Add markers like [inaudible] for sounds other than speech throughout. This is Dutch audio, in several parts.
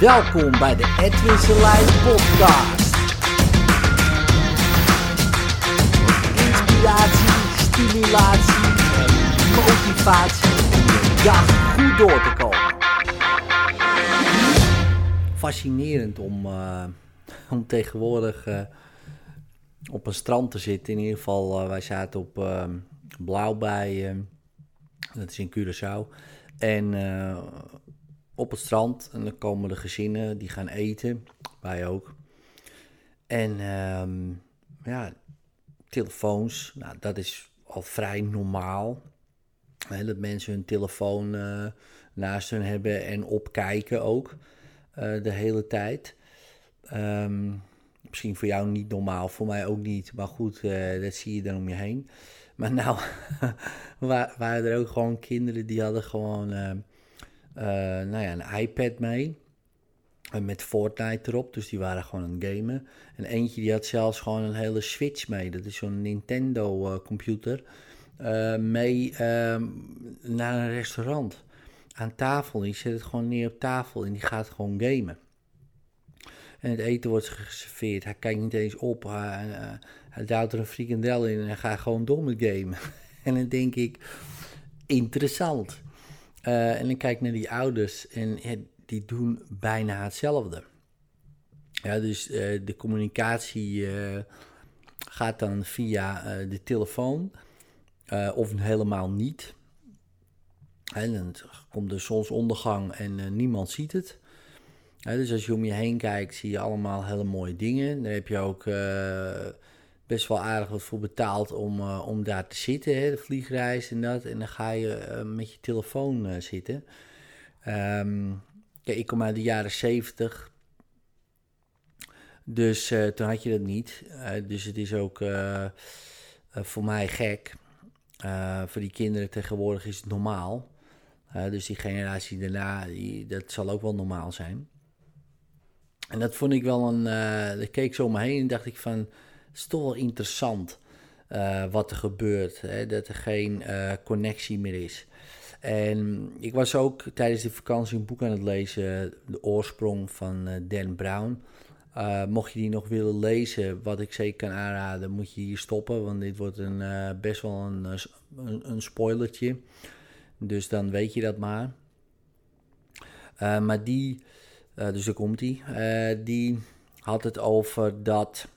Welkom bij de Edwin Selijn podcast. Inspiratie, stimulatie en motivatie de dag goed door te komen. Fascinerend om, uh, om tegenwoordig uh, op een strand te zitten. In ieder geval, uh, wij zaten op Blauw bij, dat is in Curaçao. En op het strand. En dan komen de gezinnen die gaan eten. Wij ook. En um, ja, telefoons. Nou, dat is al vrij normaal. Dat mensen hun telefoon uh, naast hun hebben en opkijken ook. Uh, de hele tijd. Um, misschien voor jou niet normaal, voor mij ook niet. Maar goed, uh, dat zie je dan om je heen. Maar nou, [laughs] waren er ook gewoon kinderen die hadden gewoon uh, nou ja, een iPad mee. Met Fortnite erop, dus die waren gewoon aan het gamen. En eentje die had zelfs gewoon een hele Switch mee. Dat is zo'n Nintendo uh, computer. Uh, mee ehm, naar een restaurant. Aan tafel. Die zet het gewoon neer op tafel en die gaat gewoon gamen. En het eten wordt geserveerd. Hij kijkt niet eens op. Hij, hij duwt er een frikandel in en hij gaat gewoon door met gamen. [laughs] en dan denk ik, interessant. Uh, en ik kijk naar die ouders en die doen bijna hetzelfde. Ja, dus uh, de communicatie uh, gaat dan via de telefoon of helemaal niet. En dan komt de zonsondergang en niemand ziet het. Dus als je om je heen kijkt, zie je allemaal hele mooie dingen. Dan heb je ook best wel aardig wat voor betaald om, uh, om daar te zitten, hè, de vliegreis en dat. En dan ga je uh, met je telefoon uh, zitten. Um, kijk, ik kom uit de jaren 70. Dus toen had je dat niet. dus het is ook voor mij gek. voor die kinderen tegenwoordig is het normaal. dus die generatie daarna, die, dat zal ook wel normaal zijn. En dat vond ik wel een. Ik keek zo om me heen en dacht ik van is toch wel interessant uh, wat er gebeurt. Hè? Dat er geen uh, connectie meer is. En ik was ook tijdens de vakantie een boek aan het lezen, De Oorsprong van uh, Dan Brown. mocht je die nog willen lezen, wat ik zeker kan aanraden, moet je hier stoppen. Want dit wordt een, best wel een, een, een, spoilertje. Dus dan weet je dat maar. maar die, dus daar komt die. die had het over dat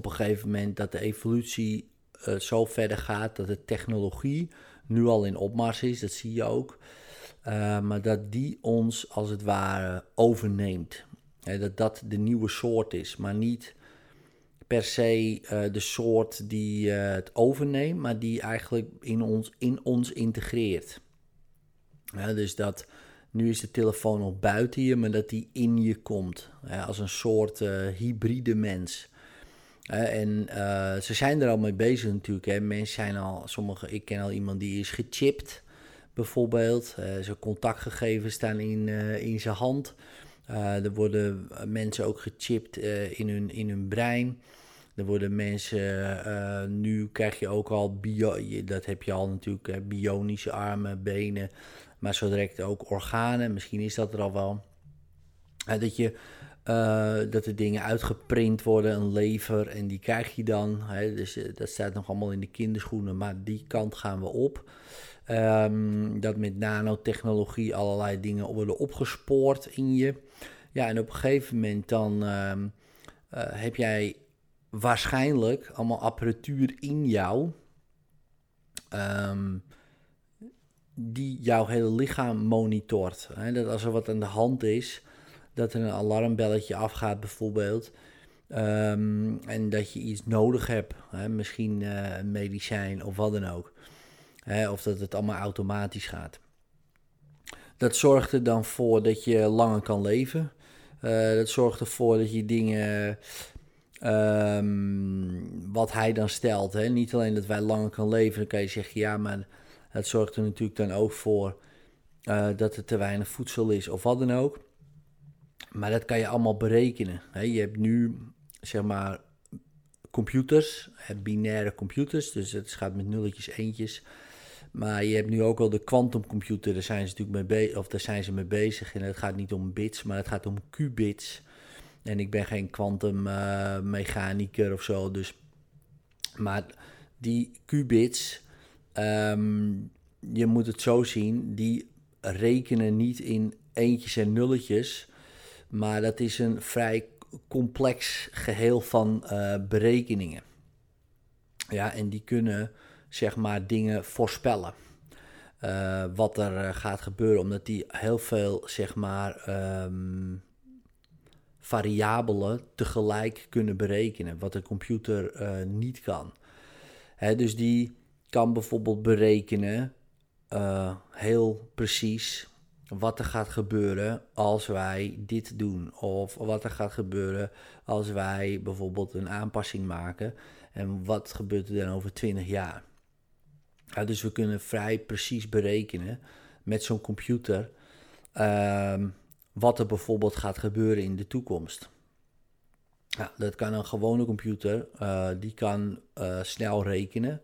op een gegeven moment dat de evolutie uh, zo verder gaat dat de technologie nu al in opmars is, dat zie je ook. Uh, maar dat die ons als het ware overneemt. Dat dat de nieuwe soort is, maar niet per se uh, de soort die het overneemt, maar die eigenlijk in ons, in ons integreert. Dus dat nu is de telefoon nog buiten je, maar dat die in je komt. als een soort hybride mens. En uh, ze zijn er al mee bezig natuurlijk. Hè. Mensen zijn al, sommige, ik ken al iemand die is gechipt, bijvoorbeeld. Uh, zijn contactgegevens staan in, in zijn hand. er worden mensen ook gechipt in, hun, in hun brein. Er worden mensen, nu krijg je ook al bio, dat heb je al natuurlijk, bionische armen, benen, maar zo direct ook organen. Misschien is dat er al wel. dat je uh, dat er dingen uitgeprint worden, een lever, en die krijg je dan. Hè, dus uh, dat staat nog allemaal in de kinderschoenen, maar die kant gaan we op. Um, dat met nanotechnologie allerlei dingen worden opgespoord in je. Ja, en op een gegeven moment dan um, uh, heb jij waarschijnlijk allemaal apparatuur in jou. Um, die jouw hele lichaam monitort. Hè? Dat als er wat aan de hand is, dat er een alarmbelletje afgaat bijvoorbeeld. Um, en dat je iets nodig hebt, hè, misschien uh, een medicijn of wat dan ook. Hè, of dat het allemaal automatisch gaat. Dat zorgt er dan voor dat je langer kan leven. Uh, dat zorgt ervoor dat je dingen, um, wat hij dan stelt, hè, niet alleen dat wij langer kan leven, dan kan je zeggen ja, maar het zorgt er natuurlijk dan ook voor uh, dat er te weinig voedsel is of wat dan ook. Maar dat kan je allemaal berekenen. Je hebt nu, zeg maar, computers, binaire computers. Dus het gaat met nulletjes, eentjes. Maar je hebt nu ook al de quantumcomputer, daar zijn ze natuurlijk mee, be of daar zijn ze mee bezig. En het gaat niet om bits, maar het gaat om qubits. En ik ben geen kwantummechanieker uh, of zo, dus... Maar die qubits, um, je moet het zo zien, die rekenen niet in eentjes en nulletjes, maar dat is een vrij complex geheel van uh, berekeningen. Ja, en die kunnen zeg maar dingen voorspellen. Uh, wat er uh, gaat gebeuren, omdat die heel veel zeg maar um, variabelen tegelijk kunnen berekenen, wat de computer niet kan. Hè, dus die kan bijvoorbeeld berekenen heel precies wat er gaat gebeuren als wij dit doen. Of wat er gaat gebeuren als wij bijvoorbeeld een aanpassing maken. En wat gebeurt er dan over 20 jaar? Ja, dus we kunnen vrij precies berekenen met zo'n computer uh, wat er bijvoorbeeld gaat gebeuren in de toekomst. Ja, dat kan een gewone computer, uh, die kan uh, snel rekenen.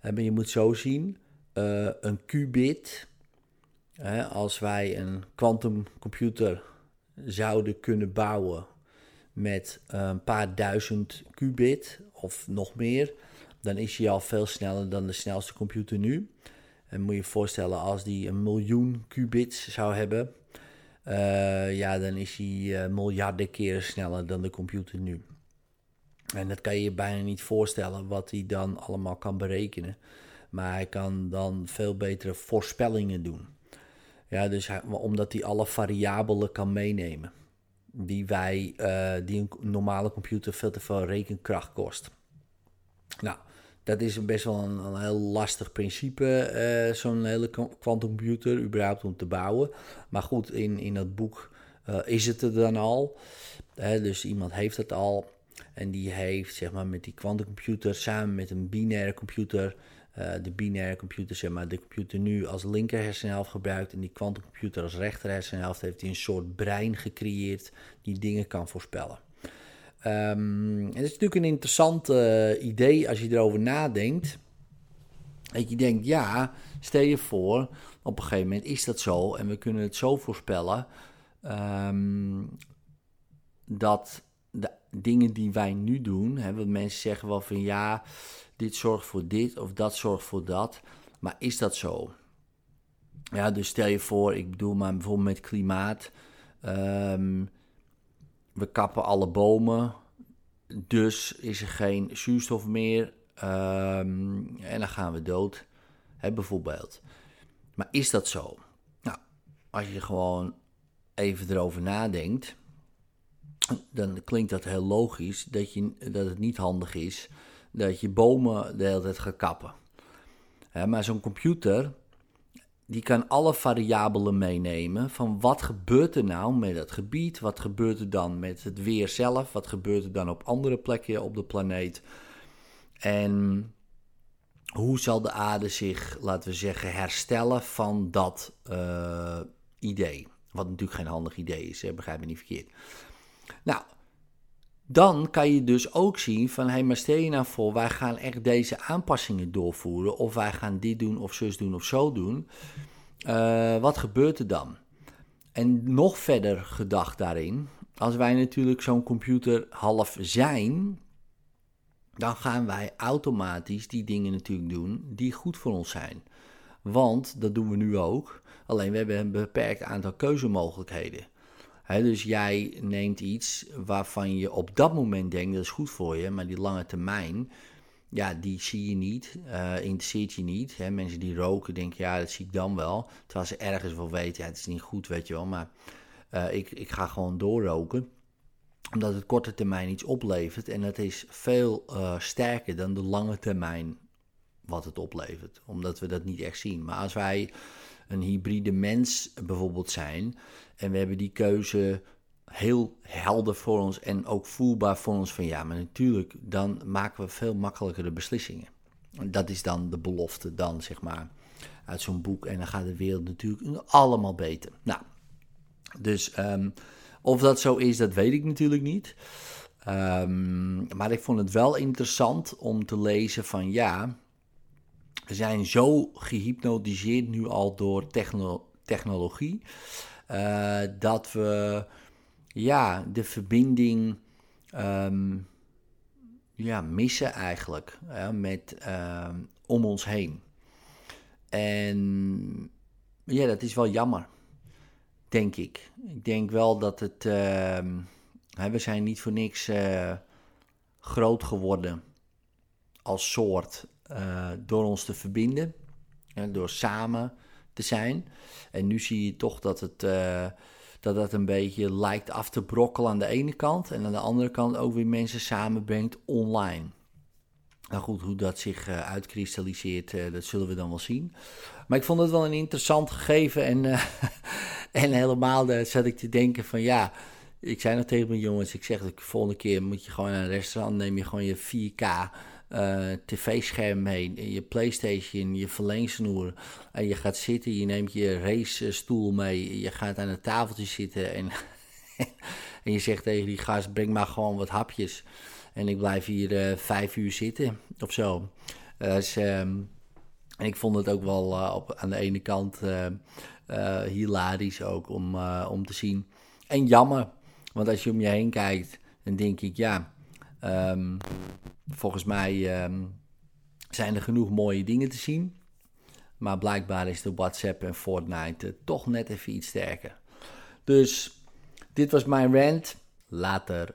En je moet zo zien, een qubit als wij een quantumcomputer zouden kunnen bouwen met een paar duizend qubit of nog meer, dan is hij al veel sneller dan de snelste computer nu. En moet je je voorstellen, als die een miljoen qubits zou hebben, uh, ja, dan is hij uh, miljarden keren sneller dan de computer nu. En dat kan je je bijna niet voorstellen wat hij dan allemaal kan berekenen. Maar hij kan dan veel betere voorspellingen doen. Ja, dus omdat hij alle variabelen kan meenemen. Die, wij, uh, die een normale computer veel te veel rekenkracht kost. Nou, dat is best wel een, heel lastig principe, uh, zo'n hele quantumcomputer, überhaupt om te bouwen. Maar goed, in, in dat boek uh, is het er dan al. dus iemand heeft het al. En die heeft zeg maar, met die quantumcomputer samen met een binaire computer uh, de binaire computer, zeg maar, de computer nu als linker hersenhelft gebruikt en die quantumcomputer als rechter hersenhelft, heeft hij een soort brein gecreëerd die dingen kan voorspellen. Um, het is natuurlijk een interessant uh, idee als je erover nadenkt. Dat je denkt, ja, stel je voor, op een gegeven moment is dat zo en we kunnen het zo voorspellen um, dat dingen die wij nu doen, hè, mensen zeggen wel van ja, dit zorgt voor dit of dat zorgt voor dat. Maar is dat zo? Ja, dus stel je voor, ik bedoel maar bijvoorbeeld met klimaat. Um, we kappen alle bomen, dus is er geen zuurstof meer um, en dan gaan we dood, bijvoorbeeld. Maar is dat zo? Nou, als je gewoon even erover nadenkt, dan klinkt dat heel logisch dat, je, dat het niet handig is dat je bomen de hele tijd gaat kappen. maar zo'n computer, die kan alle variabelen meenemen van wat gebeurt er nou met het gebied, wat gebeurt er dan met het weer zelf, wat gebeurt er dan op andere plekken op de planeet. En hoe zal de aarde zich, laten we zeggen, herstellen van dat uh, idee? Wat natuurlijk geen handig idee is, begrijp me niet verkeerd. Nou, dan kan je dus ook zien van, hé, hey, maar stel je nou voor, wij gaan echt deze aanpassingen doorvoeren, of wij gaan dit doen, of zus doen, of zo doen. Uh, wat gebeurt er dan? En nog verder gedacht daarin, als wij natuurlijk zo'n computer half zijn, dan gaan wij automatisch die dingen natuurlijk doen die goed voor ons zijn. Want dat doen we nu ook, alleen we hebben een beperkt aantal keuzemogelijkheden dus jij neemt iets waarvan je op dat moment denkt dat is goed voor je, maar die lange termijn, ja, die zie je niet, uh, interesseert je niet. mensen die roken denken, ja, dat zie ik dan wel. Terwijl ze ergens wel weten, ja, het is niet goed, weet je wel, maar uh, ik, ik ga gewoon doorroken omdat het korte termijn iets oplevert en dat is veel uh, sterker dan de lange termijn wat het oplevert, omdat we dat niet echt zien. Maar als wij een hybride mens bijvoorbeeld zijn. En we hebben die keuze heel helder voor ons en ook voelbaar voor ons van ja, maar natuurlijk, dan maken we veel makkelijkere beslissingen. Dat is dan de belofte dan, zeg maar, uit zo'n boek. En dan gaat de wereld natuurlijk allemaal beter. Nou, dus um, of dat zo is, dat weet ik natuurlijk niet. Um, maar ik vond het wel interessant om te lezen van ja, zijn zo gehypnotiseerd nu al door technologie. Uh, dat we ja, de verbinding ehm, ja, missen eigenlijk met, ehm, om ons heen. En ja, dat is wel jammer, denk ik. Ik denk wel dat het. Uh, we zijn niet voor niks uh, groot geworden als soort uh, door ons te verbinden, door samen te zijn. En nu zie je toch dat het, uh, dat het een beetje lijkt af te brokkelen aan de ene kant en aan de andere kant ook weer mensen samenbrengt online. Nou goed, hoe dat zich uh, uitkristalliseert, dat zullen we dan wel zien. Maar ik vond het wel een interessant gegeven en, [laughs] en helemaal zat ik te denken van ja, ik zei nog tegen mijn jongens, ik zeg de volgende keer moet je gewoon naar een restaurant, neem je gewoon je 4K uh, tv-scherm mee, je Playstation, je verlengsnoer. En je gaat zitten, je neemt je racestoel mee, je gaat aan het tafeltje zitten en, [laughs] en je zegt tegen die gast, breng maar gewoon wat hapjes. En ik blijf hier uh, vijf uur zitten of zo. Dus, um, en ik vond het ook wel op, aan de ene kant hilarisch ook om, om te zien. En jammer, want als je om je heen kijkt, dan denk ik, ja, um, volgens mij um, zijn er genoeg mooie dingen te zien. Maar blijkbaar is de WhatsApp en Fortnite toch net even iets sterker. Dus dit was mijn rant. Later.